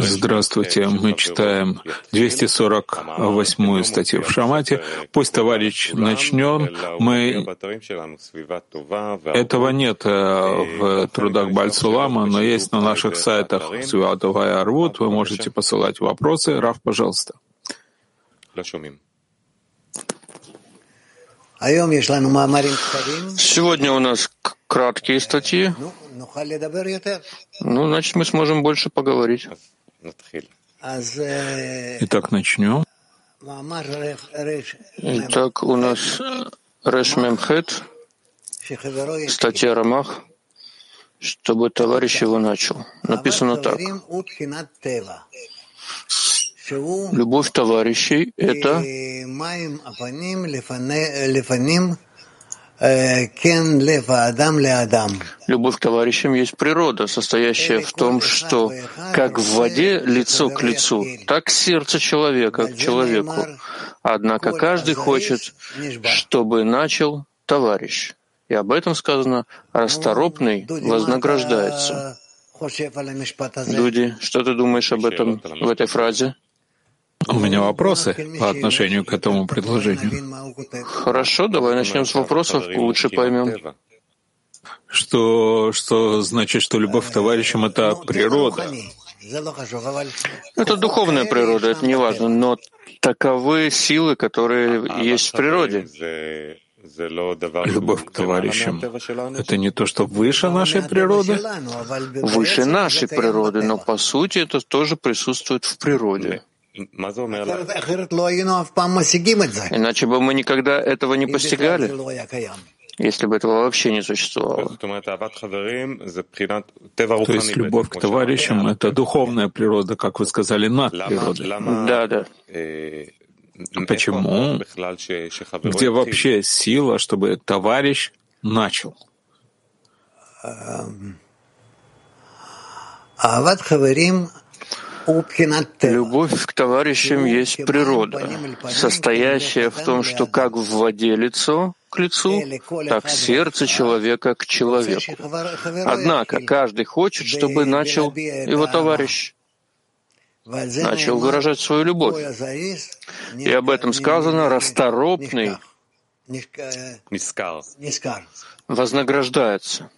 Здравствуйте, мы читаем 248 статью в Шамате. Пусть товарищ начнет. Мы... Этого нет э, в трудах Бальцулама, но есть на наших сайтах Святого и Арвуд. Вы можете посылать вопросы. Раф, пожалуйста. Сегодня у нас краткие статьи. Ну, значит, мы сможем больше поговорить. Итак, начнем. Итак, у нас Реш Мемхет, статья Рамах, чтобы товарищ его начал. Написано так. Любовь товарищей — это Любовь к товарищам есть природа, состоящая в том, что как в воде лицо к лицу, так сердце человека к человеку. Однако каждый хочет, чтобы начал товарищ. И об этом сказано «расторопный вознаграждается». Люди, что ты думаешь об этом, в этой фразе? У меня вопросы по отношению к этому предложению. Хорошо, давай начнем с вопросов, лучше поймем. Что, что значит, что любовь к товарищам — это природа? Это духовная природа, это не важно, но таковы силы, которые есть в природе. Любовь к товарищам — это не то, что выше нашей природы? Выше нашей природы, но по сути это тоже присутствует в природе. Иначе бы мы никогда этого не постигали, если бы этого вообще не существовало. То есть любовь к товарищам — это духовная природа, как вы сказали, над природой. Да, да. Почему? Где вообще сила, чтобы товарищ начал? Любовь к товарищам есть природа, состоящая в том, что как в воде лицо к лицу, так сердце человека к человеку. Однако каждый хочет, чтобы начал его товарищ. Начал выражать свою любовь. И об этом сказано «расторопный вознаграждается».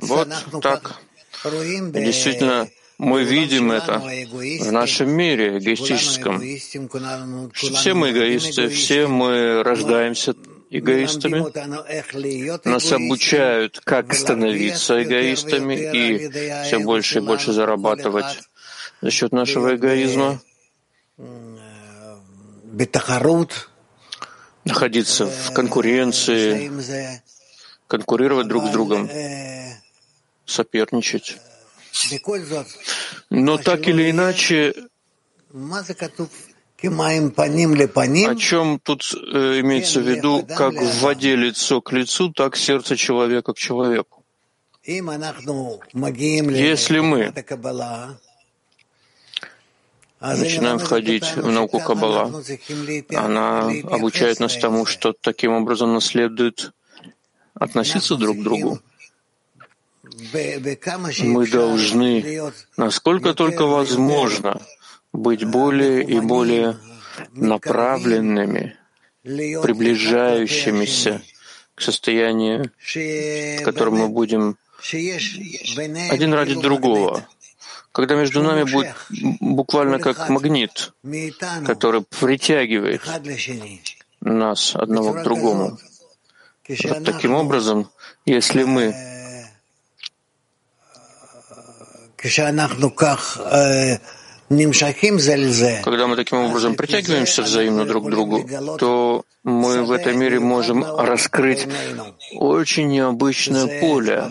Вот так. Действительно, мы видим это в нашем мире эгоистическом, все мы эгоисты, все мы рождаемся эгоистами, нас обучают, как становиться эгоистами и все больше и больше зарабатывать за счет нашего эгоизма, находиться в конкуренции, конкурировать друг с другом, соперничать. Но так или иначе, о чем тут э, имеется в виду, как в воде лицо к лицу, так сердце человека к человеку? Если мы начинаем входить в науку Каббала, она обучает нас тому, что таким образом нас следует относиться друг к другу. Мы должны, насколько только возможно, быть более и более направленными, приближающимися к состоянию, в котором мы будем один ради другого, когда между нами будет буквально как магнит, который притягивает нас одного к другому. Вот таким образом, если мы когда мы таким образом притягиваемся взаимно друг к другу, то мы в этом мире можем раскрыть очень необычное поле,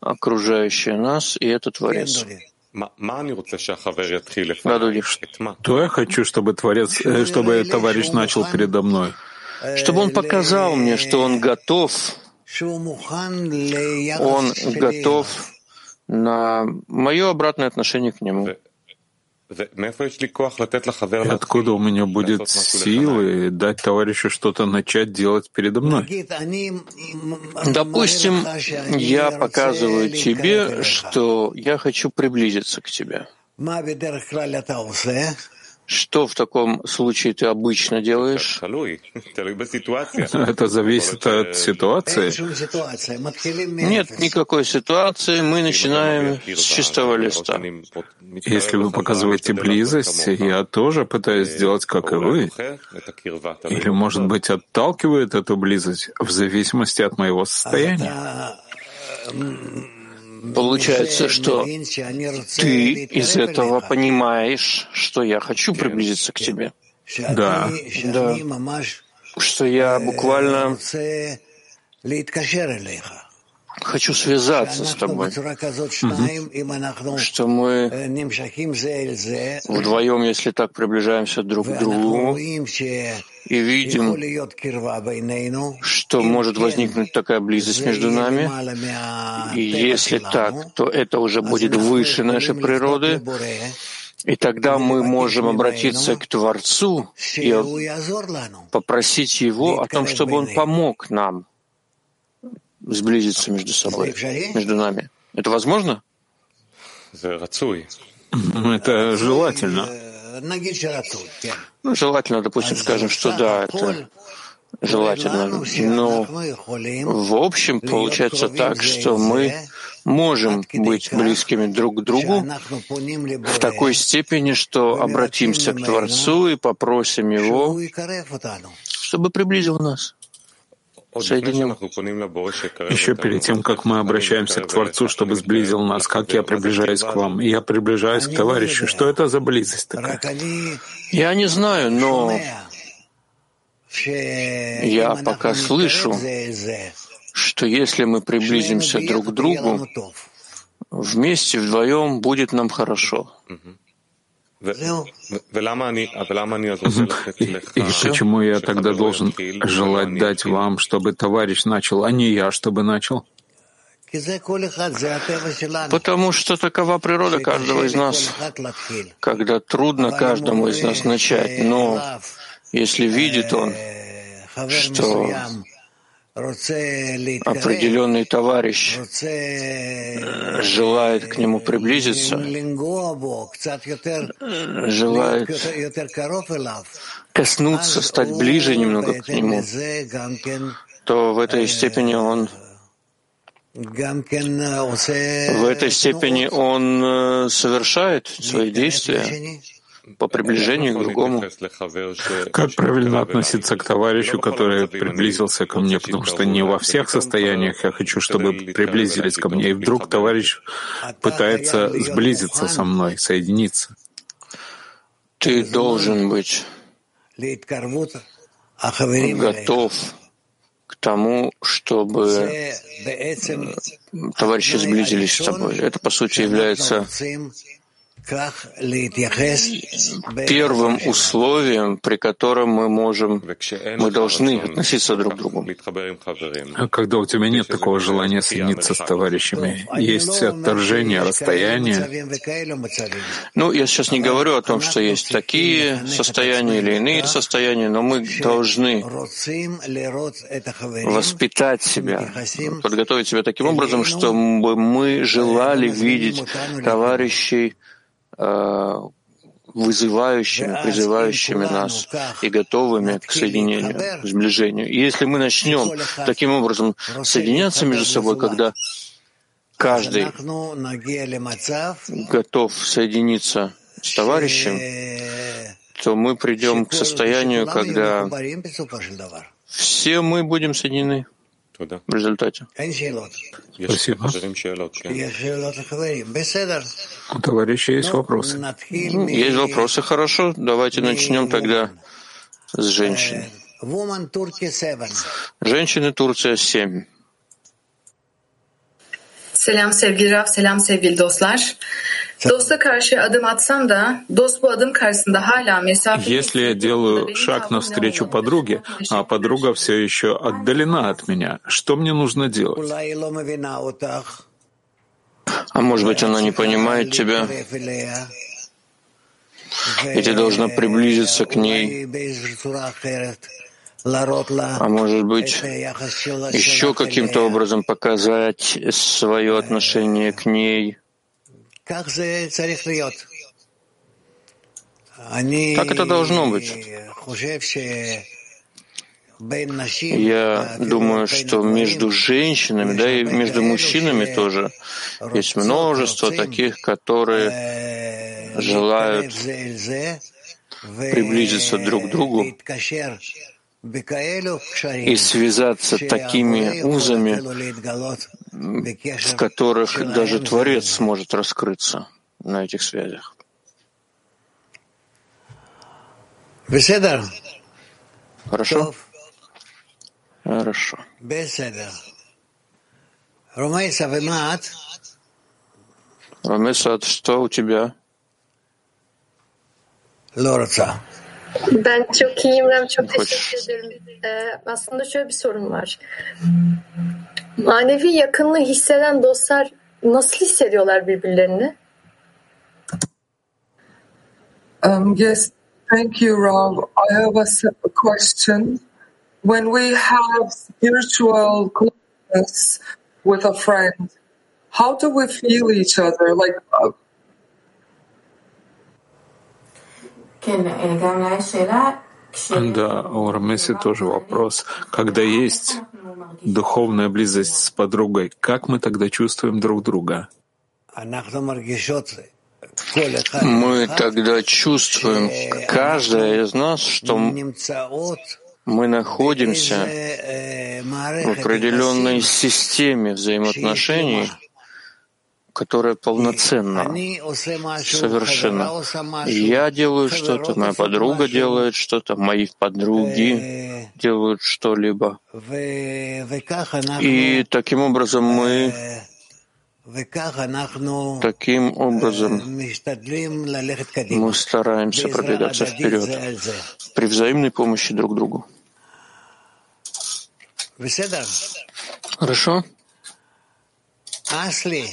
окружающее нас, и это Творец. То я хочу, чтобы Творец, э, чтобы товарищ начал передо мной. Чтобы он показал мне, что он готов, он готов на мое обратное отношение к нему. И откуда у меня будет силы дать товарищу что-то начать делать передо мной? Допустим, я показываю тебе, что я хочу приблизиться к тебе. Что в таком случае ты обычно делаешь? Это зависит от ситуации. Нет никакой ситуации, мы начинаем с чистого листа. Если вы показываете близость, я тоже пытаюсь сделать, как и вы. Или, может быть, отталкивает эту близость в зависимости от моего состояния. Получается, что ты из этого понимаешь, что я хочу приблизиться к тебе. Да. Да. Что я буквально хочу связаться с тобой, угу. что мы вдвоем, если так приближаемся друг к другу, и видим, что может возникнуть такая близость между нами, и если так, то это уже будет выше нашей природы, и тогда мы можем обратиться к Творцу и попросить Его о том, чтобы Он помог нам сблизиться между собой, между нами. Это возможно? Это желательно. Ну, желательно, допустим, скажем, что да, это желательно. Но в общем получается так, что мы можем быть близкими друг к другу в такой степени, что обратимся к Творцу и попросим Его, чтобы приблизил нас соединил. Еще перед тем, как мы обращаемся к Творцу, чтобы сблизил нас, как я приближаюсь к вам, и я приближаюсь к товарищу. Что это за близость такая? Я не знаю, но я пока слышу, что если мы приблизимся друг к другу, вместе, вдвоем будет нам хорошо. И почему я тогда должен желать дать вам, чтобы товарищ начал, а не я, чтобы начал? Потому что такова природа каждого из нас, когда трудно каждому из нас начать, но если видит он, что определенный товарищ желает к нему приблизиться, желает коснуться, стать ближе немного к нему, то в этой степени он в этой степени он э, совершает свои действия по приближению к другому. Как правильно относиться к товарищу, который приблизился ко мне, потому что не во всех состояниях я хочу, чтобы приблизились ко мне, и вдруг товарищ пытается сблизиться со мной, соединиться. Ты должен быть готов к тому, чтобы товарищи сблизились с тобой. Это, по сути, является первым условием, при котором мы можем, мы должны относиться друг к другу. А когда у тебя нет такого желания соединиться с товарищами, есть отторжение, расстояние. Ну, я сейчас не говорю о том, что есть такие состояния или иные состояния, но мы должны воспитать себя, подготовить себя таким образом, чтобы мы желали видеть товарищей, вызывающими, призывающими нас и готовыми к соединению, к сближению. И если мы начнем таким образом соединяться между собой, когда каждый готов соединиться с товарищем, то мы придем к состоянию, когда все мы будем соединены в результате. Спасибо. У товарища есть вопросы? Ну, есть вопросы, хорошо. Давайте начнем тогда с женщин. Женщины Турция 7. Selam sevgili Raf, selam sevgili dostlar. Dosta karşı adım atsam da dost bu adım karşısında hala mesafe... Если я делаю шаг навстречу подруге, а подруга все еще отдалена от меня, что мне нужно делать? А может быть, она не понимает тебя? и ты должна приблизиться к ней, а может быть, еще каким-то образом показать свое отношение к ней. Как это должно быть? Я думаю, что между женщинами, да и между мужчинами тоже есть множество таких, которые желают приблизиться друг к другу и связаться такими узами, в которых даже Творец сможет раскрыться на этих связях. Хорошо? Хорошо. Ромесад, что у тебя? Лорца. Ben çok iyiyim Rem, çok teşekkür ederim. Ee, aslında şöyle bir sorun var. Manevi yakınlığı hisseden dostlar nasıl hissediyorlar birbirlerini? Um, yes, thank you, Rob. I have a question. When we have spiritual closeness with a friend, how do we feel each other? Like, uh, Да, у Рамеси тоже вопрос. Когда есть духовная близость с подругой, как мы тогда чувствуем друг друга? Мы тогда чувствуем, каждая из нас, что мы находимся в определенной системе взаимоотношений, которая полноценна, совершенно. Я делаю что-то, моя подруга делает что-то, мои подруги делают что-либо. И таким образом мы Таким образом, мы стараемся продвигаться вперед при взаимной помощи друг другу. Хорошо? Асли.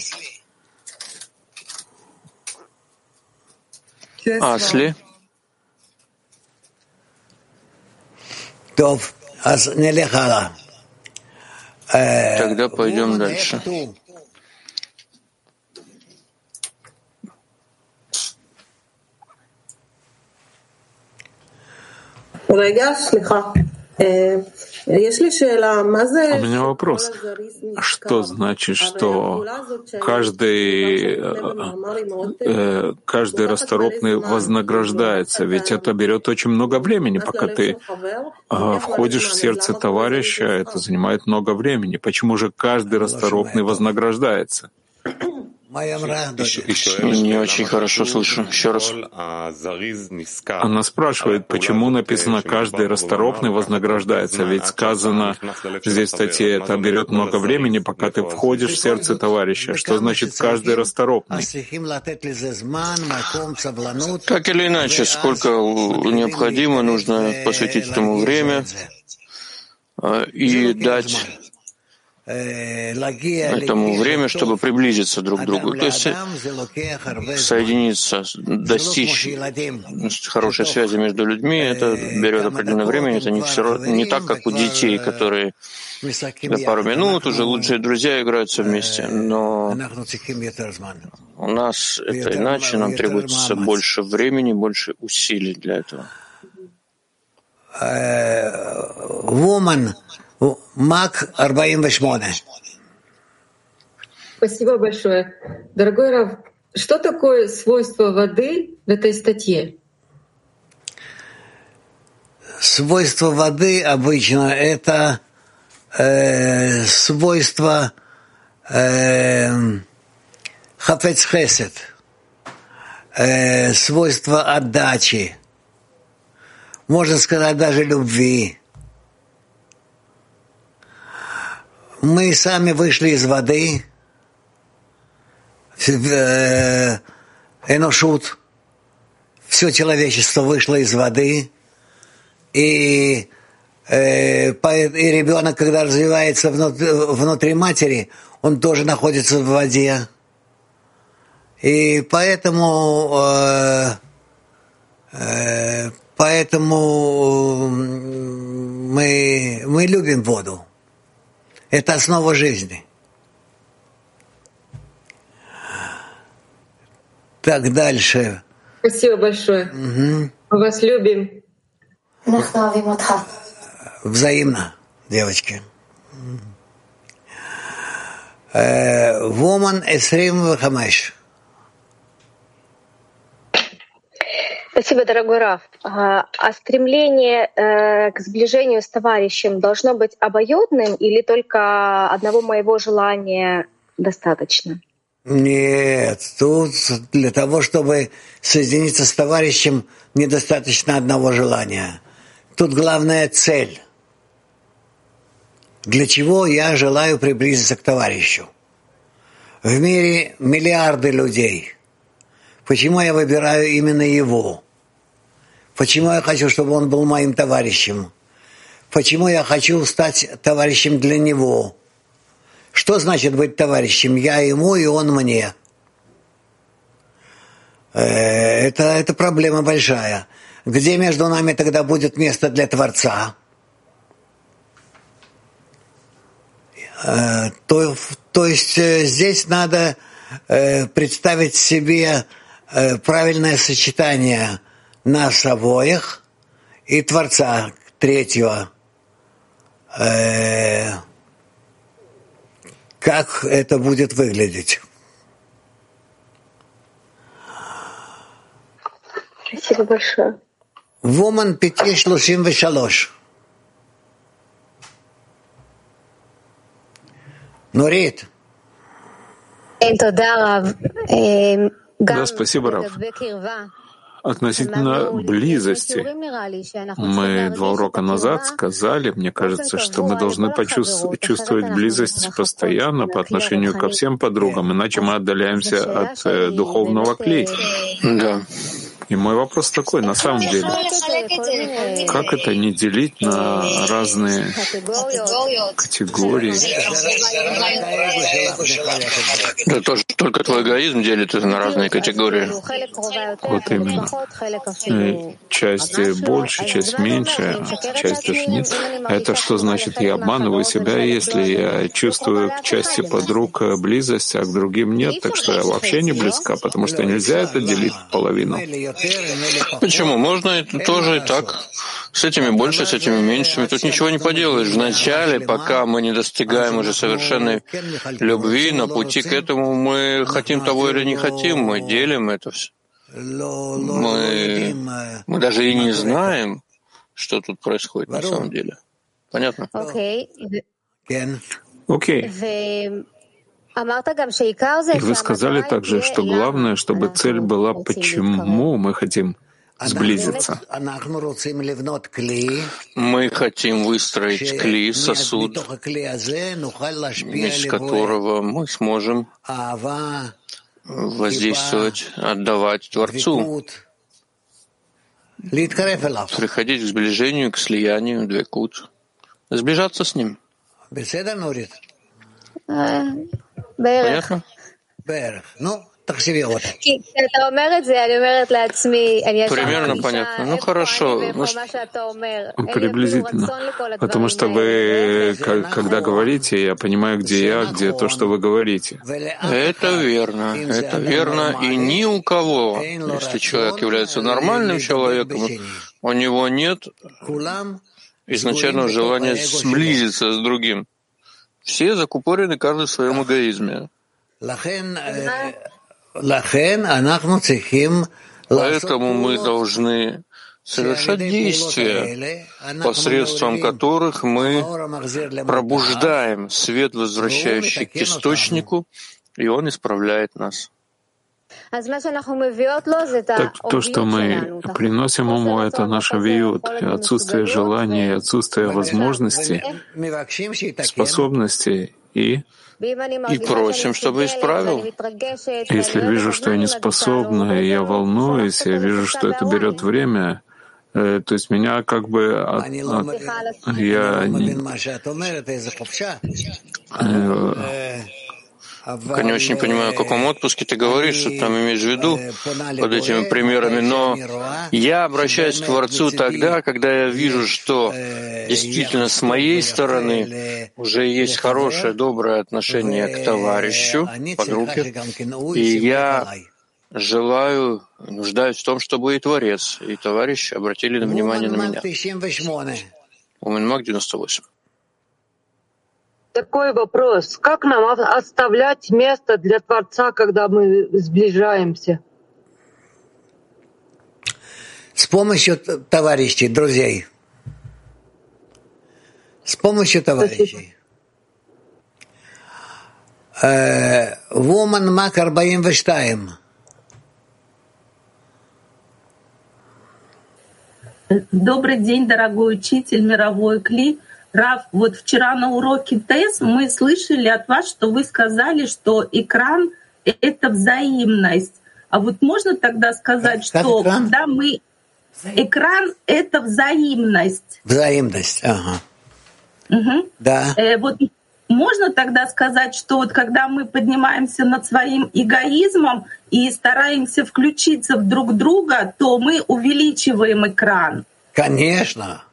Асли. Тогда пойдем дальше. Рега, слыха. У меня вопрос. Что значит, что каждый, э, каждый расторопный вознаграждается? Ведь это берет очень много времени, пока ты а, входишь в сердце товарища, это занимает много времени. Почему же каждый расторопный вознаграждается? Не очень хорошо слышу. Еще раз. Она спрашивает, почему написано «каждый расторопный вознаграждается», ведь сказано здесь в статье «это берет много времени, пока ты входишь в сердце товарища». Что значит «каждый расторопный»? Так или иначе, сколько необходимо, нужно посвятить этому время а, и дать этому время, чтобы приблизиться друг к другу. То есть соединиться, достичь хорошей связи между людьми, это берет определенное время, это не, все, не так, как у детей, которые на пару минут уже лучшие друзья играются вместе. Но у нас это иначе, нам требуется больше времени, больше усилий для этого. Woman МАК 48. Спасибо большое. Дорогой Рав, что такое свойство воды в этой статье? Свойство воды обычно это э, свойство э, хафец хесед, э, свойство отдачи, можно сказать даже любви. Мы сами вышли из воды, э, Эношут, все человечество вышло из воды, и, э, и ребенок, когда развивается внутри матери, он тоже находится в воде. И поэтому э, Поэтому мы, мы любим воду. Это основа жизни. Так дальше. Спасибо большое. Угу. Мы вас любим. Взаимно, девочки. Woman 25. Спасибо, дорогой Раф. А, а стремление э, к сближению с товарищем должно быть обоюдным или только одного моего желания достаточно? Нет, тут для того, чтобы соединиться с товарищем, недостаточно одного желания. Тут главная цель. Для чего я желаю приблизиться к товарищу? В мире миллиарды людей. Почему я выбираю именно его? Почему я хочу, чтобы он был моим товарищем? Почему я хочу стать товарищем для него? Что значит быть товарищем? Я ему, и он мне. Э, это, это проблема большая. Где между нами тогда будет место для Творца? Э, то, то есть э, здесь надо представить себе правильное сочетание нас обоих и Творца третьего. Э, как это будет выглядеть? Спасибо большое. Шлушим вешалош. Нурит. Да, спасибо, Рав. Относительно близости, мы два урока назад сказали, мне кажется, что мы должны почувствовать близость постоянно по отношению ко всем подругам, иначе мы отдаляемся от э, духовного клей. Да. И мой вопрос такой, на самом деле, как это не делить на разные категории? Да тоже только твой эгоизм делит это на разные категории. Вот именно. И часть больше, часть меньше, часть даже нет. Это что значит? Я обманываю себя, если я чувствую к части подруг близость, а к другим нет, так что я вообще не близка, потому что нельзя это делить половину. Почему? Можно это тоже и так. С этими больше, с этими меньшими. Тут ничего не поделаешь. Вначале, пока мы не достигаем уже совершенной любви, на пути к этому мы хотим того или не хотим, мы делим это все. Мы, мы даже и не знаем, что тут происходит на самом деле. Понятно? Окей. Okay. Вы сказали также, что главное, чтобы цель была, почему мы хотим сблизиться. Мы хотим выстроить кли, сосуд, из которого мы сможем воздействовать, отдавать Творцу, приходить к сближению, к слиянию, двекут, сближаться с Ним. Понятно? Примерно понятно. Ну хорошо. Ну, приблизительно. Потому что вы, когда говорите, я понимаю, где я, где то, что вы говорите. Это верно. Это верно. И ни у кого, если человек является нормальным человеком, у него нет изначального желания сблизиться с другим. Все закупорены каждый в своем эгоизме. Поэтому мы должны совершать действия, посредством которых мы пробуждаем свет, возвращающий к источнику, и он исправляет нас. Так то, что мы приносим ему, это наше виют, отсутствие желания, отсутствие возможностей, способностей и и просим, чтобы исправил. Если вижу, что я не способна, и я волнуюсь, я вижу, что это берет время, э, то есть меня как бы от, от, я не, э, Пока не очень понимаю, о каком отпуске ты говоришь, что там имеешь в виду под этими примерами, но я обращаюсь к Творцу тогда, когда я вижу, что действительно с моей стороны уже есть хорошее, доброе отношение к товарищу, подруге, и я желаю, нуждаюсь в том, чтобы и Творец, и товарищ обратили внимание на меня. Уменмак 98. Такой вопрос. Как нам оставлять место для Творца, когда мы сближаемся? С помощью товарищей, друзей. С помощью товарищей. Woman Мак 42. Добрый день, дорогой учитель, мировой Кли. Раф, вот вчера на уроке ТЭС мы слышали от вас, что вы сказали, что экран — это взаимность. А вот можно тогда сказать, как, что экран? когда мы... Экран — это взаимность. Взаимность, ага. Угу. Да. Э, вот можно тогда сказать, что вот когда мы поднимаемся над своим эгоизмом и стараемся включиться в друг друга, то мы увеличиваем экран? Конечно.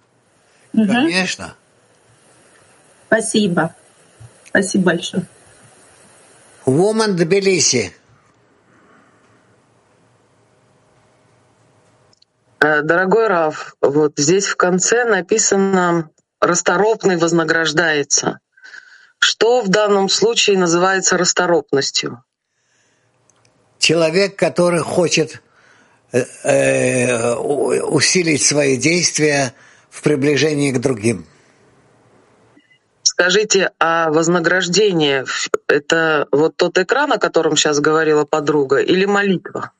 Угу. Конечно. Спасибо. Спасибо большое. Woman Тбилиси. Э, дорогой Раф, вот здесь в конце написано «расторопный вознаграждается». Что в данном случае называется расторопностью? Человек, который хочет э, э, усилить свои действия в приближении к другим. Скажите, а вознаграждение — это вот тот экран, о котором сейчас говорила подруга, или молитва?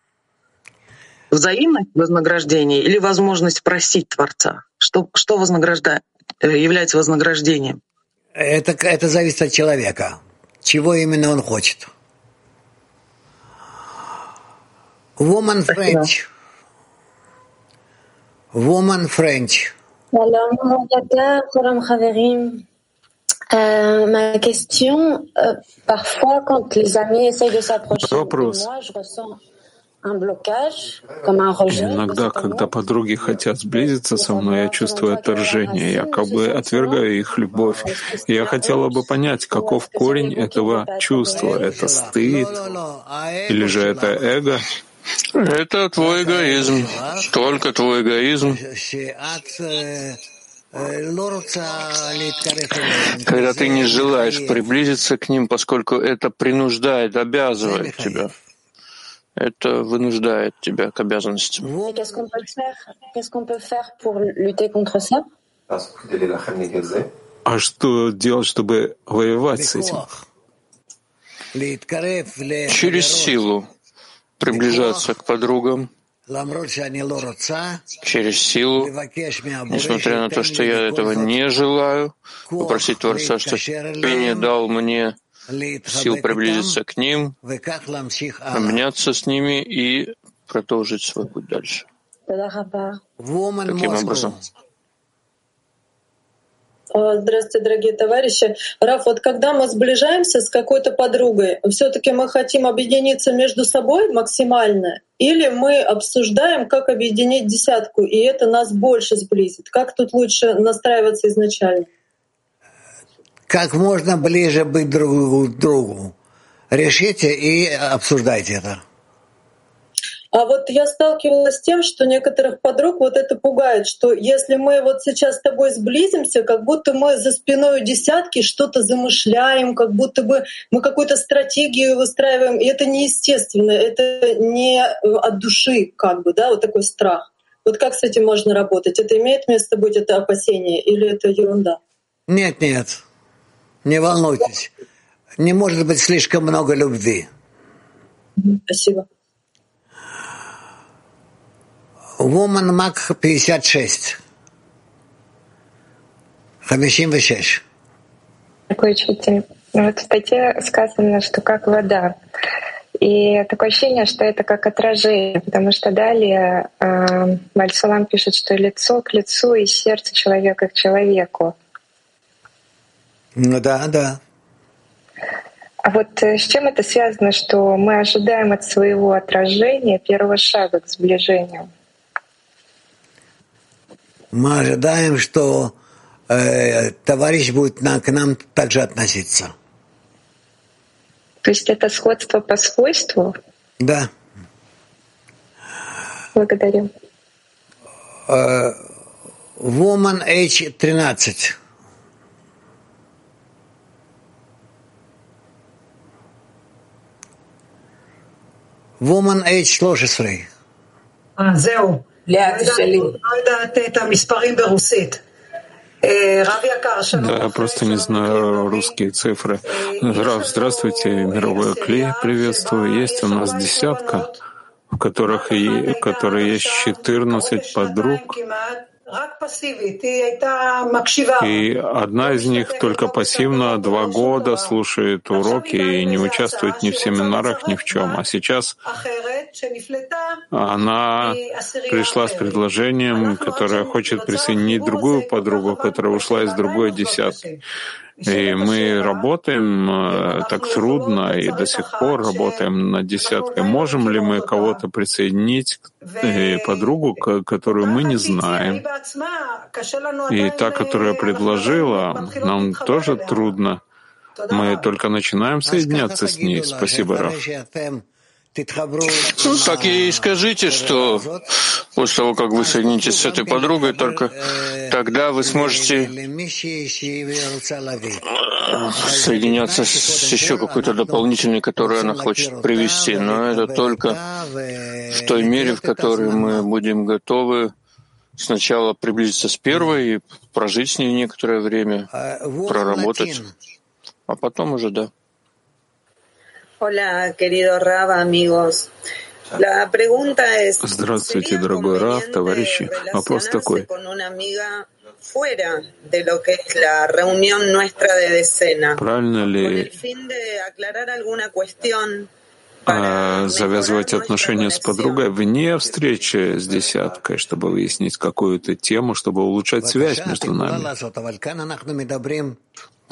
Взаимность вознаграждения или возможность просить Творца? Что, что вознаграждает, э, является вознаграждением? Это, это зависит от человека, чего именно он хочет. Woman French. Woman French. Euh, ma question, euh, parfois quand les amis essayent de s'approcher de moi, je ressens Иногда, когда подруги хотят сблизиться со мной, я чувствую отторжение, я как бы отвергаю их любовь. И я хотела бы понять, каков корень этого чувства. Это стыд или же это эго? Это твой эгоизм, только твой эгоизм. Когда ты не желаешь приблизиться к ним, поскольку это принуждает, обязывает тебя. это вынуждает тебя к обязанностям. А что делать, чтобы воевать с этим? Через силу приближаться к подругам, через силу, несмотря на то, что я этого не желаю, попросить Творца, что не дал мне сил приблизиться к ним, обняться с ними и продолжить свой путь дальше. Таким образом. Здравствуйте, дорогие товарищи. Раф, вот когда мы сближаемся с какой-то подругой, все-таки мы хотим объединиться между собой максимально, или мы обсуждаем, как объединить десятку, и это нас больше сблизит? Как тут лучше настраиваться изначально? как можно ближе быть друг к другу. Решите и обсуждайте это. А вот я сталкивалась с тем, что некоторых подруг вот это пугает, что если мы вот сейчас с тобой сблизимся, как будто мы за спиной десятки что-то замышляем, как будто бы мы какую-то стратегию выстраиваем, и это неестественно, это не от души, как бы, да, вот такой страх. Вот как с этим можно работать? Это имеет место быть, это опасение, или это ерунда? Нет, нет. Не волнуйтесь. Не может быть слишком много любви. Спасибо. Woman Mac 56. 56. Такой учитель. Вот в статье сказано, что как вода. И такое ощущение, что это как отражение, потому что далее э, Бальсалам пишет, что лицо к лицу и сердце человека к человеку. Ну да, да. А вот э, с чем это связано, что мы ожидаем от своего отражения первого шага к сближению? мы ожидаем, что э, товарищ будет на, к нам также относиться. То есть это сходство по свойству? Да. Благодарю. Э, Woman H13. Woman H13. А, Зеу. יודעת את המספרים ברוסית. Да, я просто не знаю русские цифры. Рав, здравствуйте, мировой клей, приветствую. Есть у нас десятка, в которых и, в которой есть 14 подруг, и одна из них только пассивно два года слушает уроки и не участвует ни в семинарах, ни в чем. А сейчас она пришла с предложением, которое хочет присоединить другую подругу, которая ушла из другой десятки. И мы работаем э, так трудно и до сих пор работаем над десяткой. Можем ли мы кого-то присоединить, э, подругу, которую мы не знаем? И та, которая предложила, нам тоже трудно. Мы только начинаем соединяться с ней. Спасибо, Раф. Ну, так и скажите, что после того, как вы соединитесь с этой подругой, только тогда вы сможете соединяться с еще какой-то дополнительной, которую она хочет привести. Но это только в той мере, в которой мы будем готовы сначала приблизиться с первой и прожить с ней некоторое время, проработать, а потом уже да. Hola, querido Rab, amigos. La pregunta es, Здравствуйте, дорогой Рав, товарищи. Вопрос такой. Правильно ли а, завязывать отношения с подругой вне встречи с десяткой, чтобы выяснить какую-то тему, чтобы улучшать связь между нами.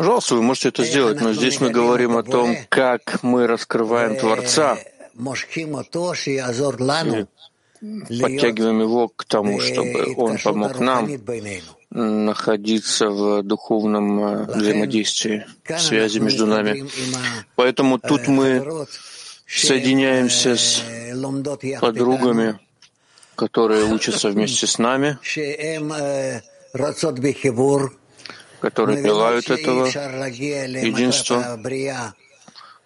Пожалуйста, вы можете это сделать, но здесь мы говорим о том, как мы раскрываем Творца. И подтягиваем его к тому, чтобы он помог нам находиться в духовном э, взаимодействии, связи между нами. Поэтому тут мы соединяемся с подругами, которые учатся вместе с нами, которые желают этого единства,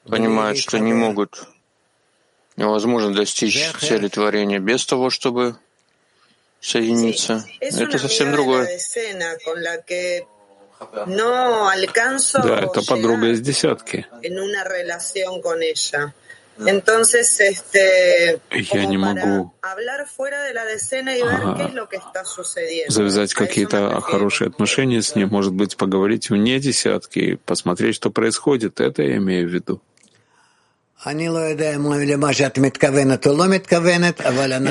понимают, что не могут, невозможно достичь цели творения без того, чтобы соединиться. Это совсем другое. Да, это подруга из десятки. Entonces, este, Я не могу завязать какие-то хорошие отношения с ним, может быть, поговорить вне десятки, посмотреть, что происходит. Это я имею в виду. Я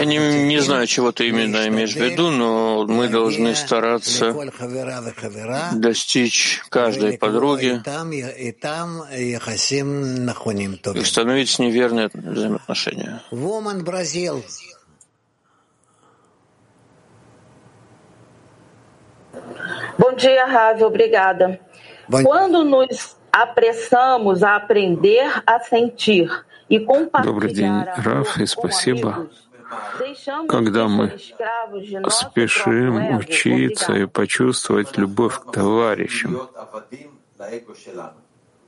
не, не знаю, чего ты именно имеешь в виду, но мы должны стараться достичь каждой подруги. и установить с ней верные взаимоотношения. Bom dia, Ravi. Obrigada. Quando nos apressamos a aprender a sentir и Добрый день, Раф, и спасибо. Когда мы спешим учиться и почувствовать любовь к товарищам,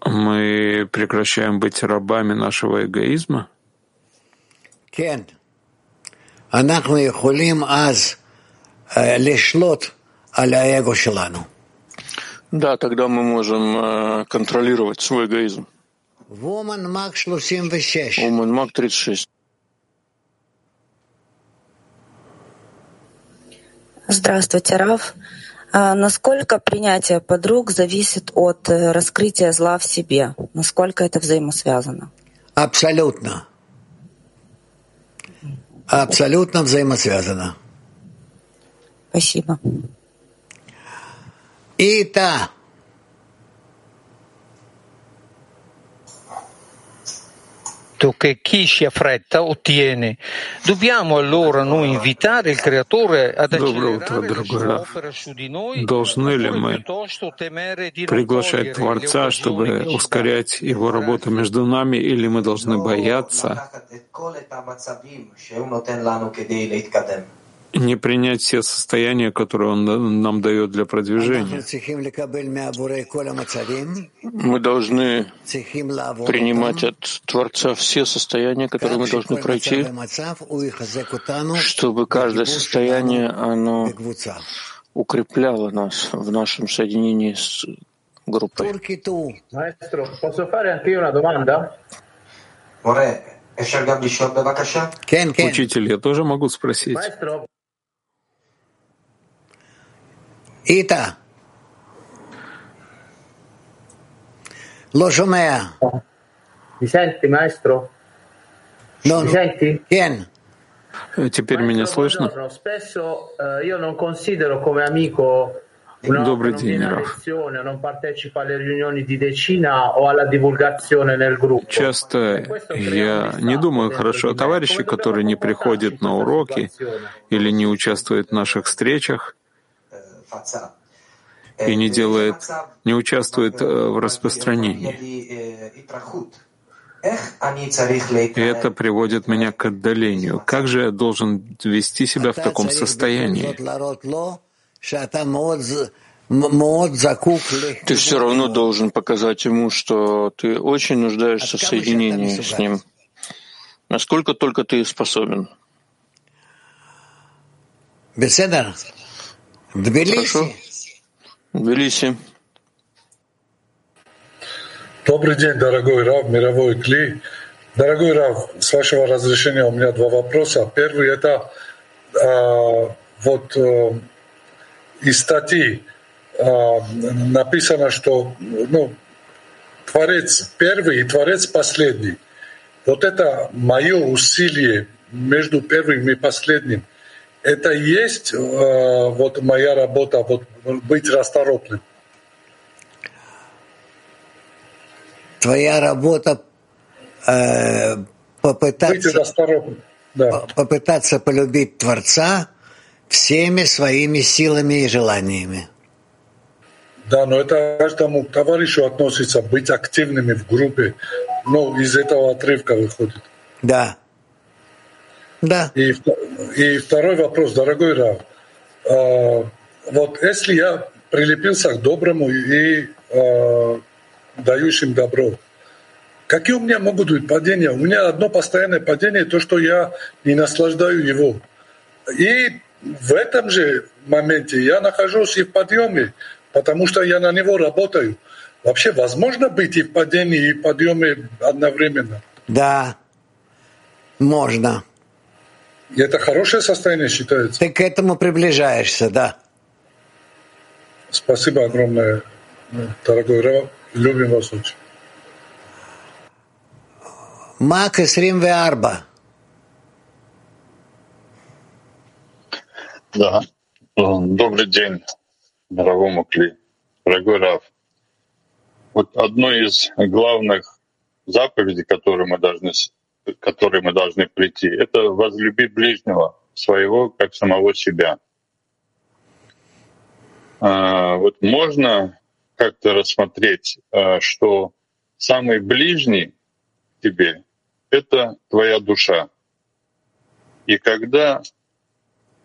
мы прекращаем быть рабами нашего эгоизма? אנחנו יכולים אז לשלוט על האגו שלנו. да, тогда мы можем э, контролировать свой эгоизм. Woman Mag 36. Woman Mag 36. Здравствуйте, Раф. А насколько принятие подруг зависит от э, раскрытия зла в себе? Насколько это взаимосвязано? Абсолютно. Абсолютно взаимосвязано. Спасибо. И та. che chi si affretta ottiene. Dobbiamo allora noi invitare il Creatore ad accelerare la sua opera su di noi, Должны ли мы приглашать Творца, чтобы ускорять Его работу между нами, или мы должны бояться Не принять все состояния, которые Он нам дает для продвижения. Мы должны принимать от Творца все состояния, которые мы должны пройти, чтобы каждое состояние, оно укрепляло нас в нашем соединении с группой. Учитель, я тоже могу спросить? Ита. Лошумеа. Mi senti, maestro? No, Mi senti? Bien. Теперь меня слышно? Добрый день, Раф. Часто я не думаю хорошо о товарище, который не приходит на уроки или не участвует в наших встречах и не делает, не участвует э, в распространении. И это приводит меня к отдалению. Как же я должен вести себя в таком состоянии? Ты все равно должен показать ему, что ты очень нуждаешься в соединении с ним, насколько только ты способен. Хорошо? Тбилиси. Добрый день, дорогой Рав, мировой Кли. Дорогой Рав, с вашего разрешения у меня два вопроса. Первый это а, вот а, из статьи а, написано, что ну, Творец первый и Творец последний. Вот это мое усилие между первым и последним, это и есть а, вот моя работа, вот быть расторопным. Твоя работа э, попытаться, да. попытаться полюбить Творца всеми своими силами и желаниями. Да, но это каждому товарищу относится быть активными в группе. Ну, из этого отрывка выходит. Да. Да. И, и второй вопрос, дорогой Рав. А, вот если я прилепился к доброму и а, дающим добро, какие у меня могут быть падения? У меня одно постоянное падение, то, что я не наслаждаю его. И в этом же моменте я нахожусь и в подъеме, потому что я на него работаю. Вообще возможно быть и в падении, и в подъеме одновременно? Да, можно. И это хорошее состояние считается? Ты к этому приближаешься, да. Спасибо огромное, дорогой Рав. Любим вас очень. Мак 24. Да. Добрый день, мировому Кли. Дорогой Раф, вот одной из главных заповедей, которые мы должны, которые мы должны прийти, это возлюби ближнего своего, как самого себя. А, вот можно как-то рассмотреть, а, что самый ближний тебе — это твоя душа. И когда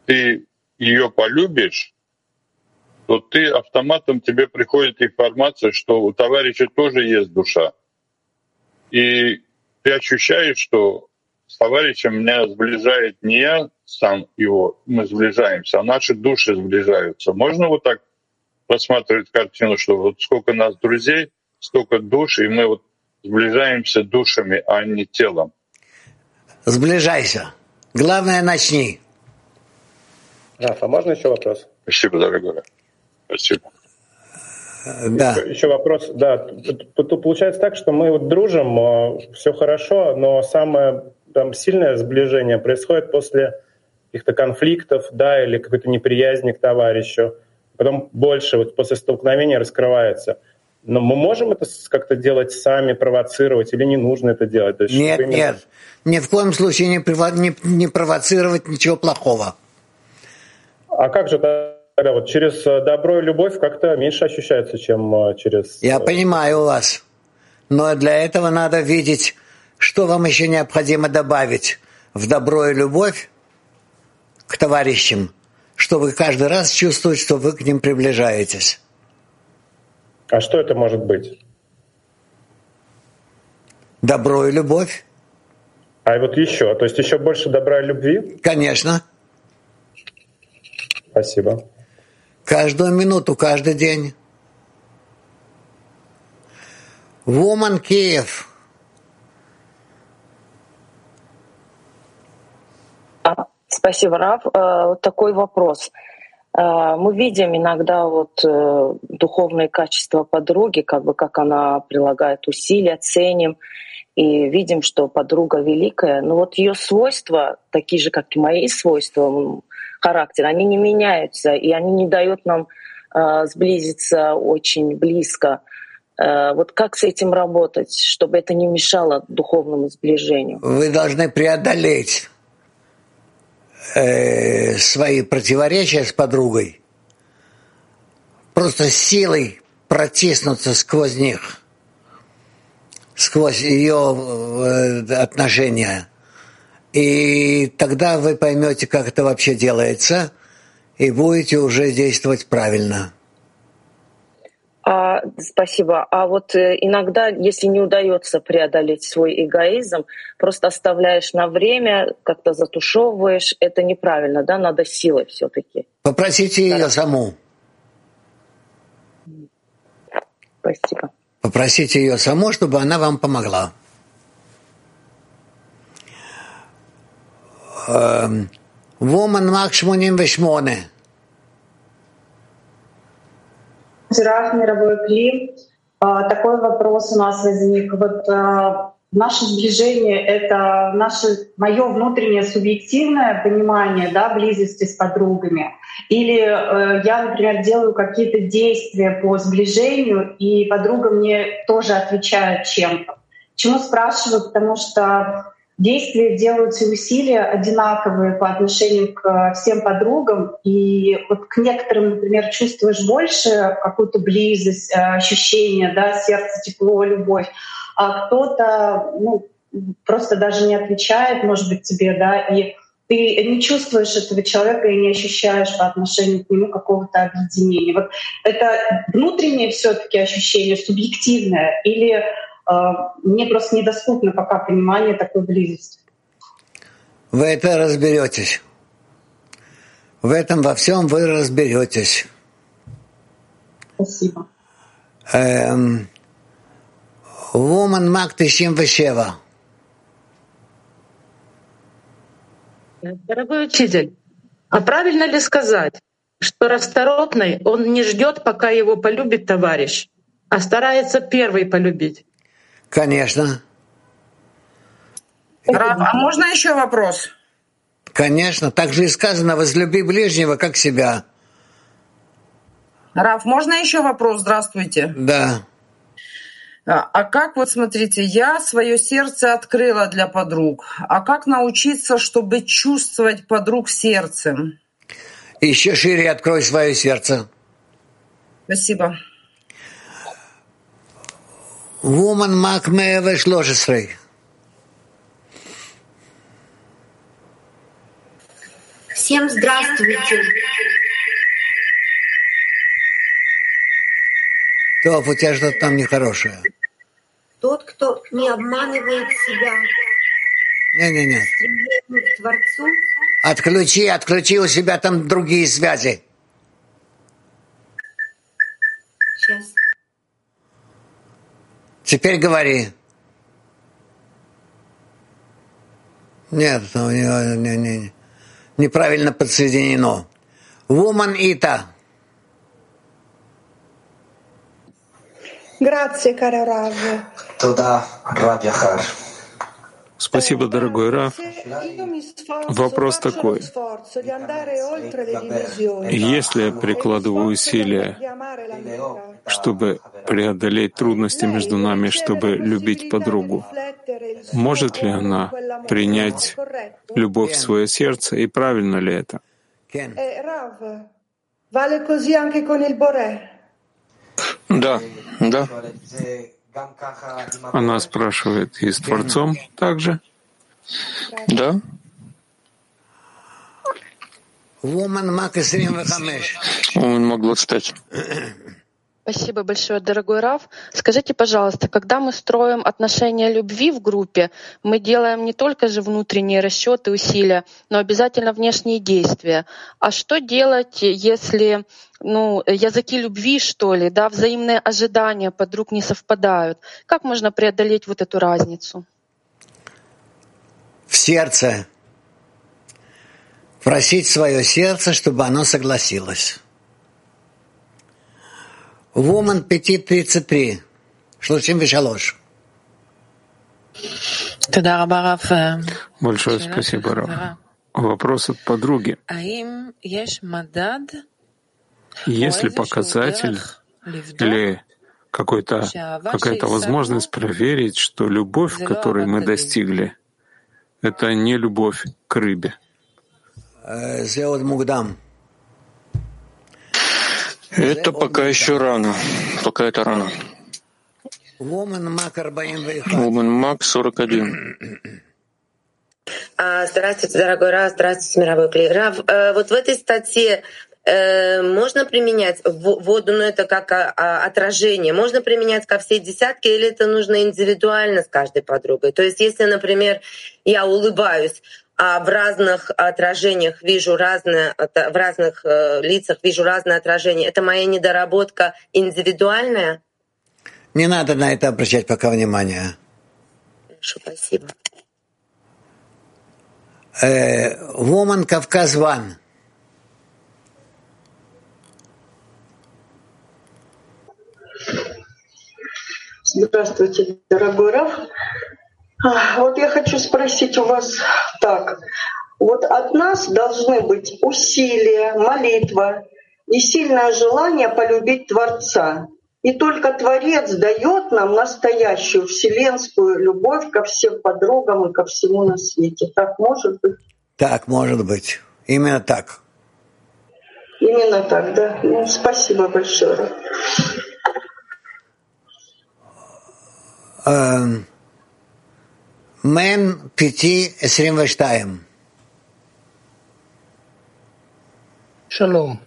ты ее полюбишь, то ты автоматом тебе приходит информация, что у товарища тоже есть душа. И ты ощущаешь, что с товарищем меня сближает не я сам его, мы сближаемся, а наши души сближаются. Можно вот так рассматривать картину, что вот сколько нас друзей, столько душ, и мы вот сближаемся душами, а не телом. Сближайся. Главное, начни. Раф, а можно еще вопрос? Спасибо, дорогой. Спасибо. Да. Еще, еще вопрос. Да, получается так, что мы вот дружим, все хорошо, но самое там сильное сближение происходит после каких-то конфликтов, да, или какой-то неприязни к товарищу. Потом больше вот после столкновения раскрывается. Но мы можем это как-то делать сами, провоцировать, или не нужно это делать? То есть, нет, именно... нет. Ни в коем случае не, не, не провоцировать ничего плохого. А как же тогда вот через э, добро и любовь как-то меньше ощущается, чем э, через... Я понимаю вас. Но для этого надо видеть, что вам еще необходимо добавить в добро и любовь к товарищам, чтобы каждый раз чувствовать, что вы к ним приближаетесь. А что это может быть? Добро и любовь. А вот еще, то есть еще больше добра и любви? Конечно. Спасибо. Каждую минуту, каждый день. Woman Киев. Спасибо, Рав. Э, такой вопрос. Э, мы видим иногда вот э, духовные качества подруги, как бы как она прилагает усилия, ценим и видим, что подруга великая. Но вот ее свойства, такие же, как и мои свойства, характер, они не меняются, и они не дают нам сблизиться очень близко. Вот как с этим работать, чтобы это не мешало духовному сближению? Вы должны преодолеть э, свои противоречия с подругой, просто силой протиснуться сквозь них, сквозь ее э, отношения. И тогда вы поймете, как это вообще делается, и будете уже действовать правильно. А, спасибо. А вот э, иногда, если не удается преодолеть свой эгоизм, просто оставляешь на время, как-то затушевываешь, это неправильно, да? Надо силой все-таки. Попросите да. ее саму. Спасибо. Попросите ее саму, чтобы она вам помогла. Woman Mach 88. Жираф, мировой клим. А, такой вопрос у нас возник. Вот а, наше сближение — это наше, мое внутреннее субъективное понимание да, близости с подругами. Или э, я, например, делаю какие-то действия по сближению, и подруга мне тоже отвечает чем-то. Чему спрашиваю? Потому что действия делаются усилия одинаковые по отношению к всем подругам, и вот к некоторым, например, чувствуешь больше какую-то близость, э, ощущение, да, сердце тепло, любовь, а кто-то, ну, просто даже не отвечает, может быть, тебе, да, и ты не чувствуешь этого человека и не ощущаешь по отношению к нему какого-то объединения. Вот это внутреннее все-таки ощущение, субъективное, или мне просто недоступно пока понимание такой близости. Вы это разберетесь. В этом во всем вы разберетесь. Спасибо. Эм, Woman 97. Дорогой учитель, а правильно ли сказать, что расторопный, он не ждет, пока его полюбит товарищ, а старается первый полюбить? Конечно. Раб, а можно еще вопрос? Конечно, так же и сказано, возлюби ближнего, как себя. Раф, можно еще вопрос? Здравствуйте. Да. А, а как, вот смотрите, я свое сердце открыла для подруг. А как научиться, чтобы чувствовать подруг сердцем? Еще шире открой свое сердце. Спасибо. Woman Mac 113. Всем здравствуйте. Топ, у тебя что-то там нехорошее. Тот, кто не обманывает себя. Не-не-не. к Творцу. Отключи, отключи у себя там другие связи. Сейчас. Теперь говори. Нет, ну, у него не, не, неправильно подсоединено. Woman Ита. Grazie, caro Rav. Туда, Раб Яхар. Спасибо, дорогой Раф. Вопрос такой. Если я прикладываю усилия, чтобы преодолеть трудности между нами, чтобы любить подругу, может ли она принять любовь в свое сердце, и правильно ли это? Да, да. Она спрашивает, и с Творцом также? Да. Woman Мак 25. Woman Мак 25. Спасибо большое, дорогой Раф. Скажите, пожалуйста, когда мы строим отношения любви в группе, мы делаем не только же внутренние расчеты, усилия, но обязательно внешние действия. А что делать, если ну, языки любви, что ли, да, взаимные ожидания подруг не совпадают? Как можно преодолеть вот эту разницу? В сердце. Просить свое сердце, чтобы оно согласилось. Woman 533, 33. Большое спасибо, Раф. Вопрос от подруги. Есть ли показатель или какой-то, какая-то возможность проверить, что любовь, которой мы достигли, это не любовь к рыбе? Это пока еще рано. Пока это рано. Woman Мак 41. А, здравствуйте, дорогой Рав, здравствуйте, мировой клей. Рав, э, вот в этой статье э, можно применять воду, ну это как а, а, отражение, можно применять ко всей десятке или это нужно индивидуально с каждой подругой? То есть если, например, я улыбаюсь, а в разных отражениях вижу разное, в разных э, лицах вижу разное отражение. Это моя недоработка индивидуальная? Не надо на это обращать пока внимание. Хорошо, спасибо. Э, Woman Кавказ Ван. Здравствуйте, дорогой Раф. Вот я хочу спросить у вас так. Вот от нас должны быть усилия, молитва и сильное желание полюбить Творца. И только Творец дает нам настоящую вселенскую любовь ко всем подругам и ко всему на свете. Так может быть? Так может быть. Именно так. Именно так, да. Ну, спасибо большое. Эм, Мэн 5.22. Шалом.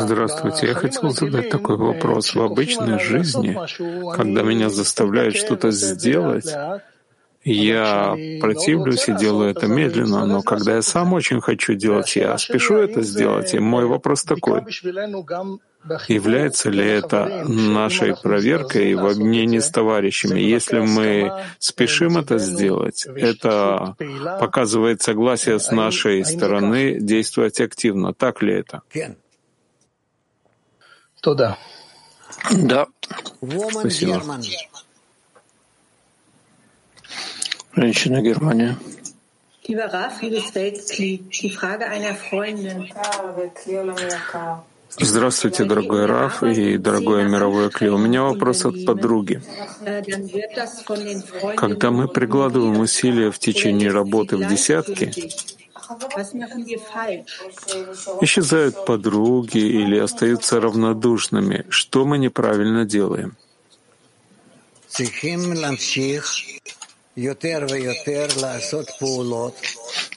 Здравствуйте. Я хотел задать такой вопрос. В обычной жизни, когда меня заставляют что-то сделать, я противлюсь и делаю это медленно, но когда я сам очень хочу делать, я спешу это сделать. И мой вопрос такой. Является ли это нашей проверкой в обмене с товарищами? Если мы спешим это сделать, это показывает согласие с нашей стороны действовать активно. Так ли это? То да. Да. Спасибо. Женщина Германия. Lieber Raf, liebes Weltkli, die Frage einer Freundin. Здравствуйте, дорогой Раф и дорогое мировое Кли. У меня вопрос от подруги. Когда мы прикладываем усилия в течение работы в десятке, исчезают подруги или остаются равнодушными. Что мы неправильно делаем?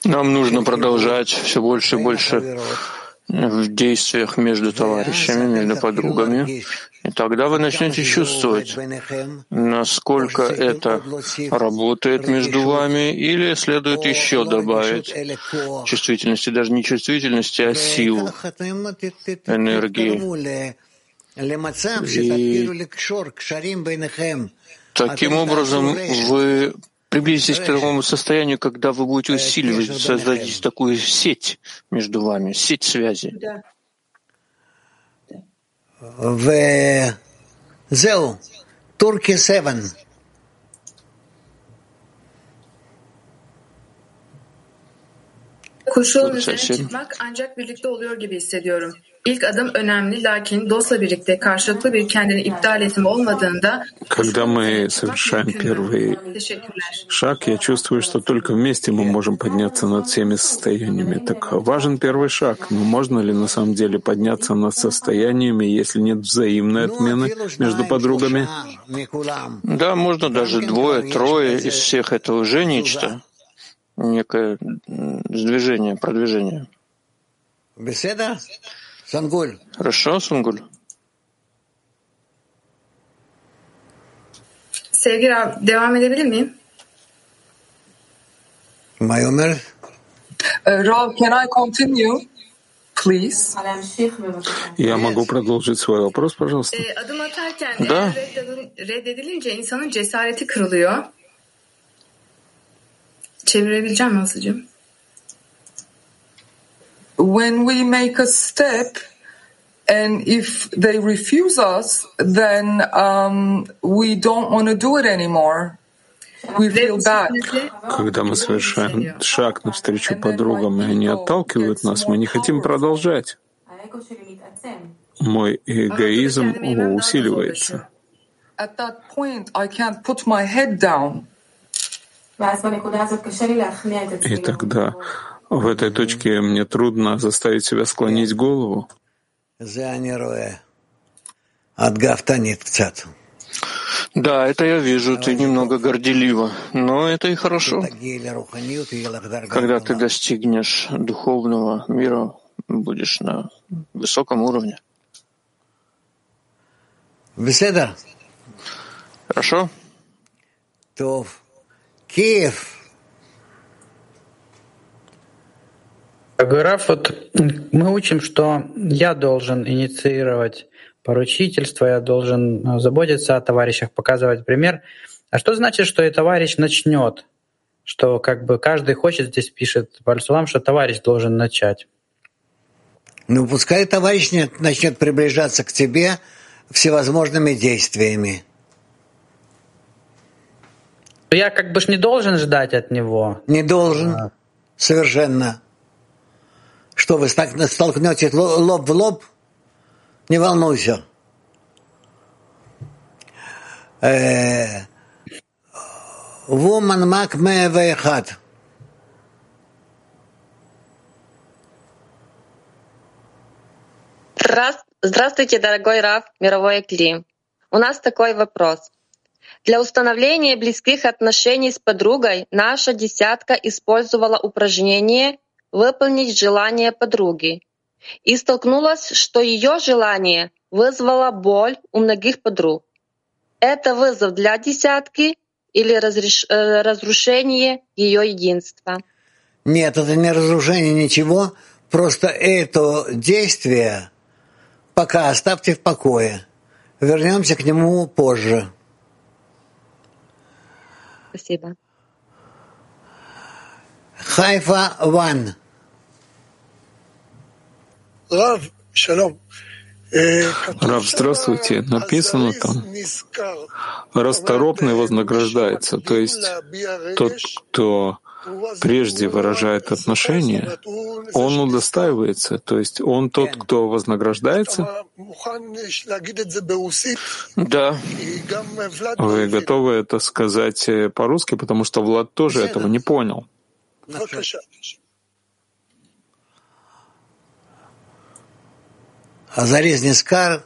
Нам нужно продолжать все больше и больше в действиях между товарищами, между подругами. И тогда вы начнете чувствовать, насколько это работает между вами, или следует еще добавить чувствительности, даже не чувствительности, а силу, энергии. И Таким образом, вы приблизитесь к такому состоянию, когда вы будете усиливать, создать такую сеть между вами, сеть связи. В Зел, Турки 7. Koşulun üzerine мак, ancak birlikte oluyor gibi hissediyorum. İlk adım önemli, lakin dostla birlikte karşılıklı bir kendini ипдаль etme olmadığında Когда мы совершаем первый шаг, я чувствую, что только вместе мы можем подняться над всеми состояниями. Так важен первый шаг, но можно ли на самом деле подняться над состояниями, если нет взаимной отмены между подругами? Да, можно даже двое, трое из всех это уже нечто, некое сдвижение, продвижение. Хорошо, Сунгуль. Sevgili abi, devam edebilir miyim? Mayomer? Rav, can I continue, please? Я могу продолжить свой вопрос, пожалуйста? Ee, adım atarken Да. eğer reddedil- reddedilince insanın cesareti kırılıyor. Çevirebileceğim mi hızlıca? When we make a step, and if they refuse us, then um, we don't want to do it anymore. We feel bad. Когда мы совершаем шаг навстречу подругам, и они отталкивают нас, мы не хотим продолжать. Мой эгоизм усиливается. At that point, I can't put my head down. И тогда в этой точке мне трудно заставить себя склонить голову. Да, это я вижу, ты немного горделива, но это и хорошо. Когда ты достигнешь духовного мира, будешь на высоком уровне. Беседа. Хорошо? Тов. Киев. Раф, вот мы учим, что я должен инициировать поручительство, я должен э, заботиться о товарищах, показывать пример. А что значит, что и товарищ начнет? Что как бы каждый хочет, здесь пишет Бальсулам, что товарищ должен начать. Ну, пускай товарищ не- начнет приближаться к тебе всевозможными действиями. Я как бы ж не должен ждать от него. Не должен. Совершенно. Что, вы столкнете ло- лоб в лоб? Не волнуйся. Woman Mac Мевейхат. Здравствуйте, дорогой Раф, мировой Кли. У нас такой вопрос. Для установления близких отношений с подругой наша десятка использовала упражнение «выполнить желание подруги» и столкнулась, что ее желание вызвало боль у многих подруг. Это вызов для десятки или разреш- э, разрушение ее единства? Нет, это не разрушение ничего, просто это действие пока оставьте в покое. Вернемся к нему позже. Спасибо. Хайфа Ван. Рав, здравствуйте. Написано там, расторопный вознаграждается. То есть тот, кто прежде выражает отношения, он удостаивается. То есть он тот, кто вознаграждается. Да. Вы готовы это сказать э, по-русски, потому что Влад тоже этого не понял. Зарезник кар,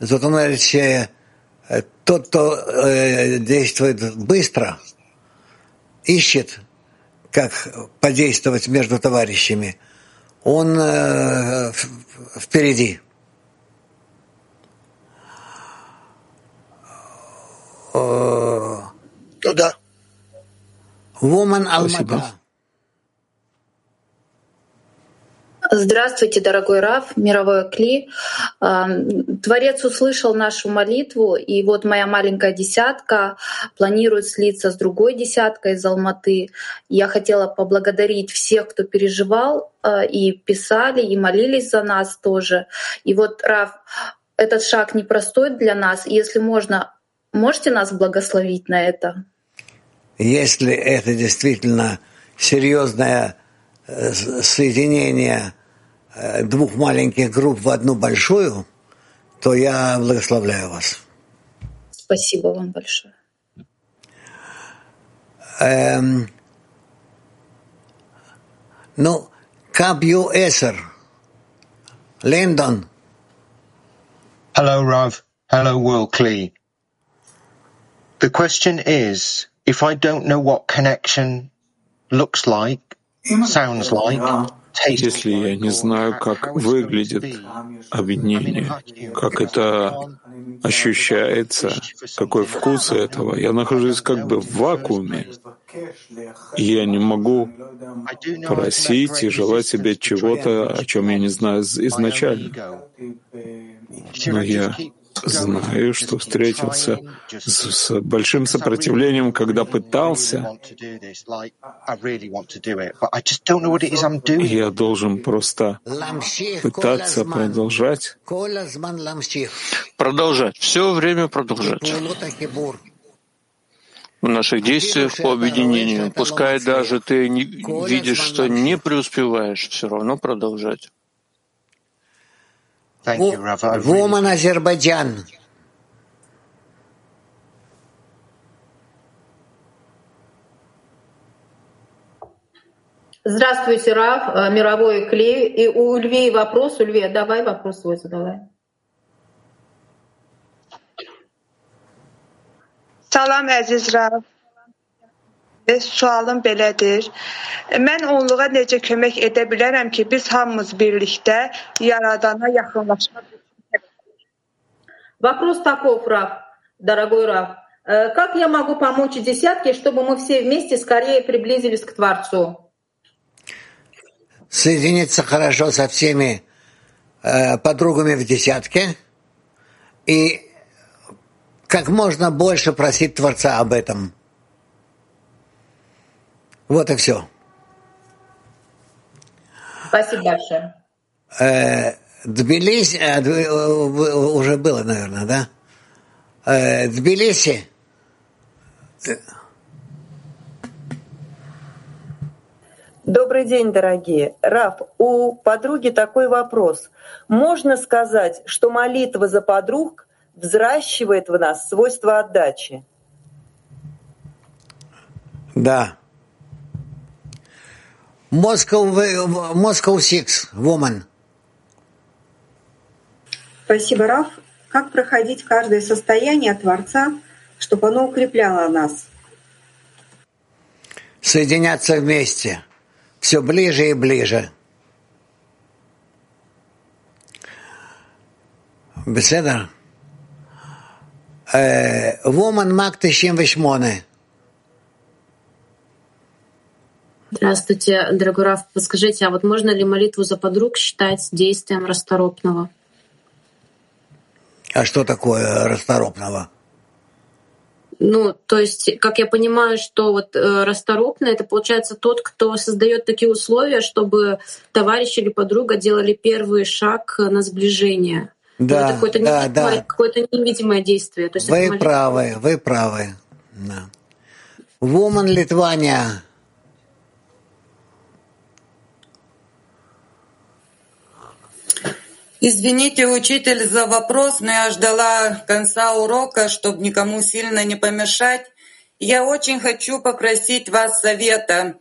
то товарищи, э, тот, кто э, действует быстро, ищет, как подействовать между товарищами, он э, впереди. Туда. да. Woman Алмата. Здравствуйте, дорогой Раф, мировой Кли. А, Творец услышал нашу молитву, и вот моя маленькая десятка планирует слиться с другой десяткой из Алматы. Я хотела поблагодарить всех, кто переживал а, и писали, и молились за нас тоже. И вот, Раф, этот шаг непростой для нас. Если можно, можете нас благословить на это? Если это действительно серьезное соединение двух маленьких групп в одну большую, то я благословляю вас. Спасибо вам большое. Эм, ну, Кабью Эсер. Лэндон. Hello, Rav. Hello, World Klee. The question is, if I don't know what connection looks like, если я не знаю, как выглядит объединение, как это ощущается, какой вкус этого, я нахожусь как бы в вакууме, и я не могу просить и желать себе чего-то, о чем я не знаю изначально. Но я Знаю, что встретился с, с большим сопротивлением, когда пытался. Я должен просто пытаться продолжать. Продолжать. Все время продолжать в наших действиях по объединению. Пускай даже ты не видишь, что не преуспеваешь, все равно продолжать. Woman Азербайджан. Здравствуйте, Раф, э, мировой клей. И у Львей вопрос. У Львей, давай вопрос свой задавай. Salam əziz Raf. Sualım belədir. Mən onluğa necə kömək edə bilərəm ki, biz hamımız birlikdə Yaradana yaxınlaşmaq Вопрос таков, Раф, дорогой Раф. Э, как я могу помочь десятке, чтобы мы все вместе скорее приблизились к Творцу? Соединиться хорошо со всеми э, подругами в десятке и как можно больше просить Творца об этом. Вот и все. Спасибо большое. Э, Тбилиси, э, э, уже было, наверное, да? Э, Тбилиси. Добрый день, дорогие. Раф, у подруги такой вопрос. Можно сказать, что молитва за подруг взращивает в нас свойство отдачи? Да. Moscow, Moscow Six, Woman. Спасибо, Раф. Как проходить каждое состояние Творца, чтобы оно укрепляло нас? Соединяться вместе, все ближе и ближе. Беседа. Воман Мак Тишим Вишмоне. Здравствуйте, дорогой Раф. Подскажите, а вот можно ли молитву за подруг считать действием расторопного? А что такое расторопного? Ну, то есть, как я понимаю, что вот э, расторопный это получается тот, кто создает такие условия, чтобы товарищ или подруга делали первый шаг на сближение. Ну, да, это какое-то да, да. какое-то невидимое действие. То есть вы правы, вы правы. Да. Woman Литвания. Извините, учитель, за вопрос, но я ждала конца урока, чтобы никому сильно не помешать. Я очень хочу попросить вас совета.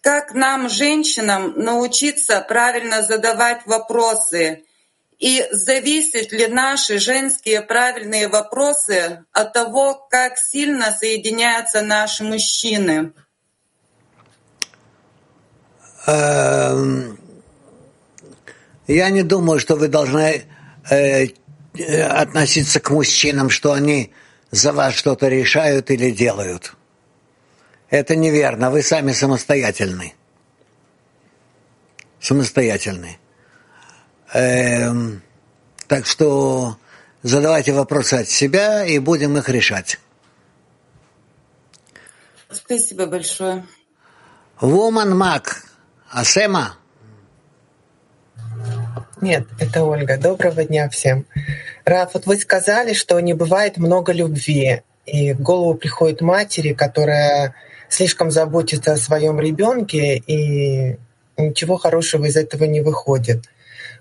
Как нам, женщинам, научиться правильно задавать вопросы? И зависят ли наши женские правильные вопросы от того, как сильно соединяются наши мужчины? Эм, я не думаю, что вы должны э, относиться к мужчинам, что они за вас что-то решают или делают. Это неверно. Вы сами самостоятельны. Самостоятельны. Эм, так что задавайте вопросы от себя и будем их решать. Спасибо большое. Woman Мак. Асема. Нет, это Ольга. Доброго дня всем. Раф, вот вы сказали, что не бывает много любви, и в голову приходит матери, которая слишком заботится о своем ребенке и ничего хорошего из этого не выходит.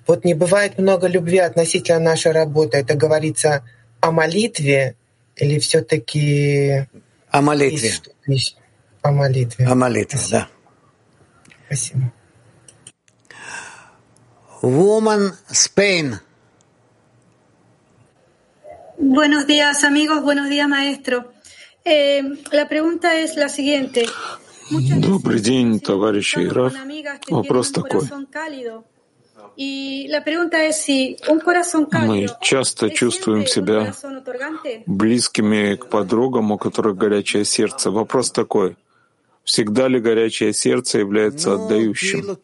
Вот не бывает много любви относительно нашей работы. Это говорится о молитве или все-таки... О молитве. О молитве. О молитве, да. Спасибо. Woman Spain. Buenos días, amigos. Buenos días, maestro. Eh, la pregunta es la siguiente. Добрый день, товарищи Раф. Вопрос такой. Мы часто чувствуем себя близкими к подругам, у которых горячее сердце. Вопрос такой. Всегда ли горячее сердце является отдающим?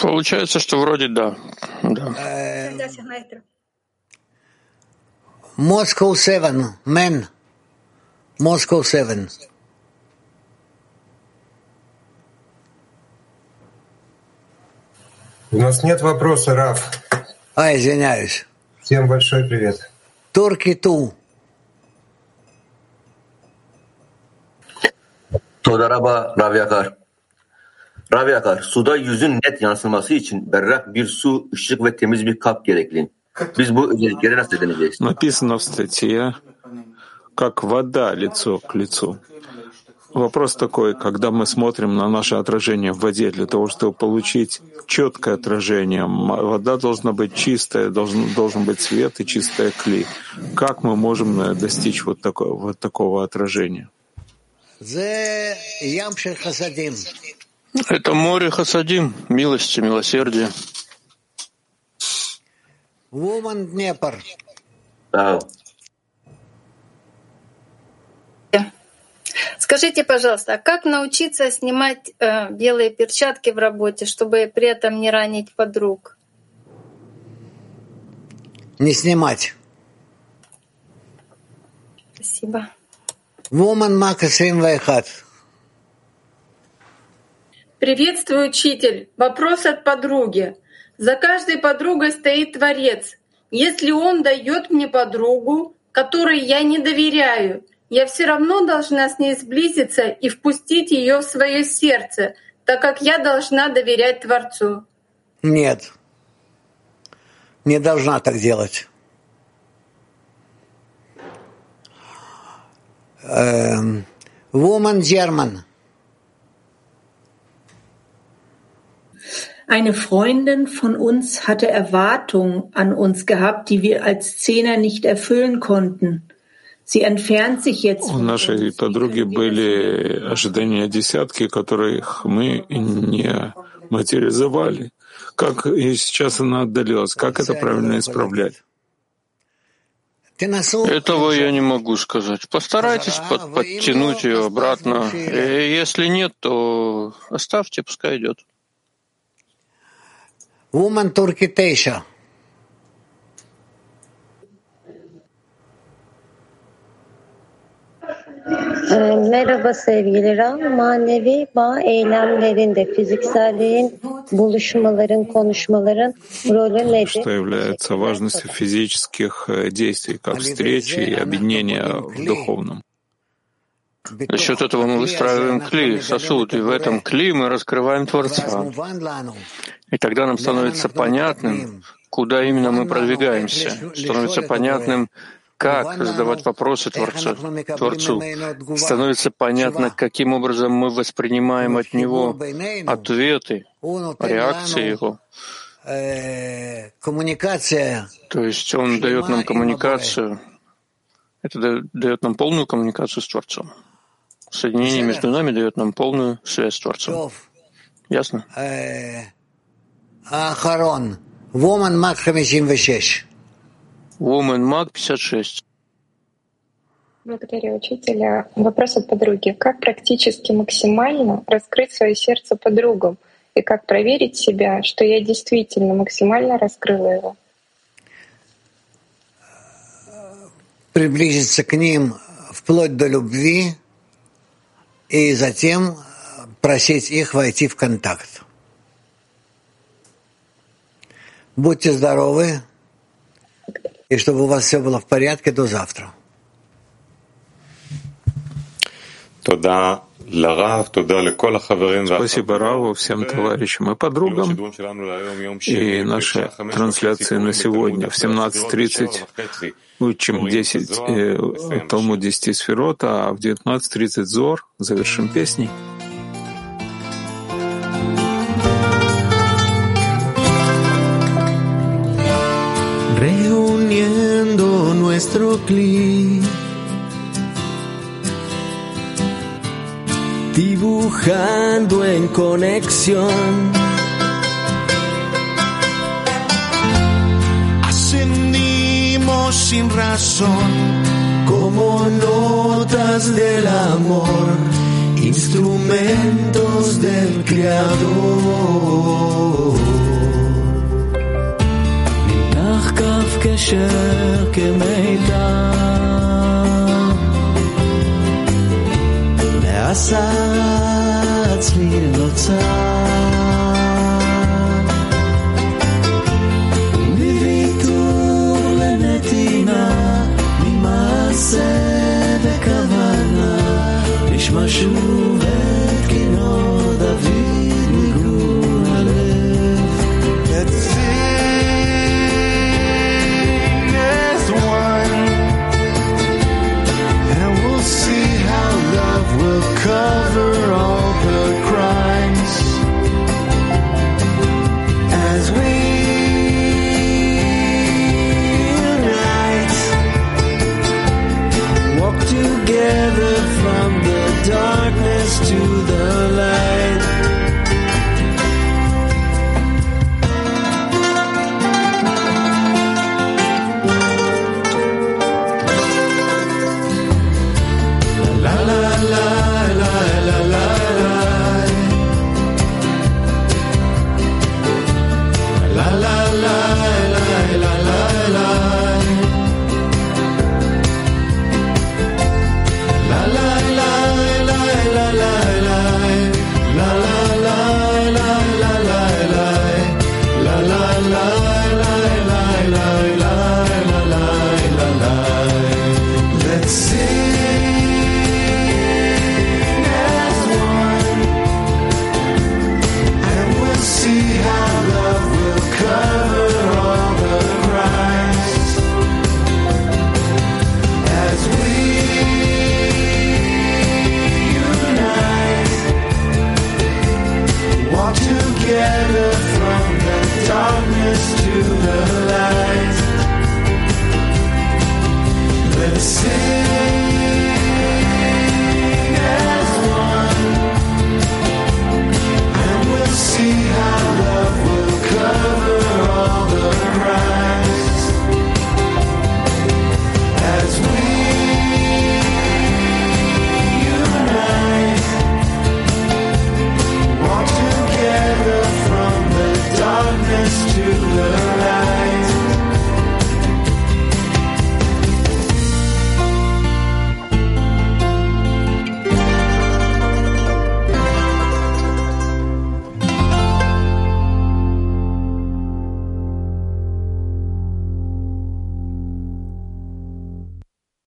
Получается, что вроде да. да. Moscow 7, men. Moscow 7. У нас нет вопроса, Раф. А, извиняюсь. Всем большой привет. Турки Ту. Todaraba Rav Yakar. Rav Yakar, suda yüzün net yansıması için berrak bir su, ışık ve temiz bir kap gerekli. Biz bu özellikleri nasıl edineceğiz? Написано в статье, как вода лицо к лицу. Вопрос такой, когда мы смотрим на наше отражение в воде, для того, чтобы получить четкое отражение, вода должна быть чистая, должен, должен быть свет и чистая кли. Как мы можем э, достичь вот такого, вот такого отражения? Это море хасадим, милости, милосердия. Woman Днепр. Скажите, пожалуйста, а как научиться снимать э, белые перчатки в работе, чтобы при этом не ранить подруг? Не снимать. Спасибо. Woman Мака 71. Приветствую, учитель. Вопрос от подруги. За каждой подругой стоит Творец. Если Он дает мне подругу, которой я не доверяю, я все равно должна с ней сблизиться и впустить ее в свое сердце, так как я должна доверять Творцу. Нет. Не должна так делать. Эм, woman Eine Freundin von uns hatte Erwartungen an uns gehabt, die wir als Zehner nicht erfüllen konnten. У нашей подруги были ожидания десятки, которых мы не материализовали. Как и сейчас она отдалилась. Как это правильно исправлять? Этого я не могу сказать. Постарайтесь под, подтянуть ее обратно. И если нет, то оставьте, пускай идет. Woman Turkey Merhaba sevgili Ram. Manevi bağ eylemlerinde fizikselliğin, buluşmaların, konuşmaların rolü nedir? Что является важностью физических действий, как встречи и объединения в духовном? За счет этого мы выстраиваем кли, сосуд, и в этом кли мы раскрываем Творца. И тогда нам становится понятным, куда именно мы продвигаемся, становится понятным, как задавать вопросы Творцу, Творцу. Становится понятно, каким образом мы воспринимаем от Него ответы, реакции Его. То есть Он дает нам коммуникацию, это дает нам полную коммуникацию с Творцом. Соединение между нами дает нам полную связь с Творцом. Ясно? Ахарон. Woman Mac 56. Woman Mag 56. Благодарю учителя. Вопрос от подруги. Как практически максимально раскрыть свое сердце подругам? И как проверить себя, что я действительно максимально раскрыла его? Приблизиться к ним вплоть до любви и затем просить их войти в контакт. Будьте здоровы и чтобы у вас все было в порядке до завтра. תודה Спасибо Раву, всем товарищам и подругам. И наши трансляции на сегодня в 17.30 учим 10 э, Талмуд 10 сферот, а в 19.30 Зор. Завершим песней. Reuniendo nuestro clip dibujando en conexión. Ascendimos sin razón, como notas del amor, instrumentos del Creador. עשה עצמי נוצר מוויתור לנתינה ממעשה וכוונה. נשמע שוב together from the darkness to the light.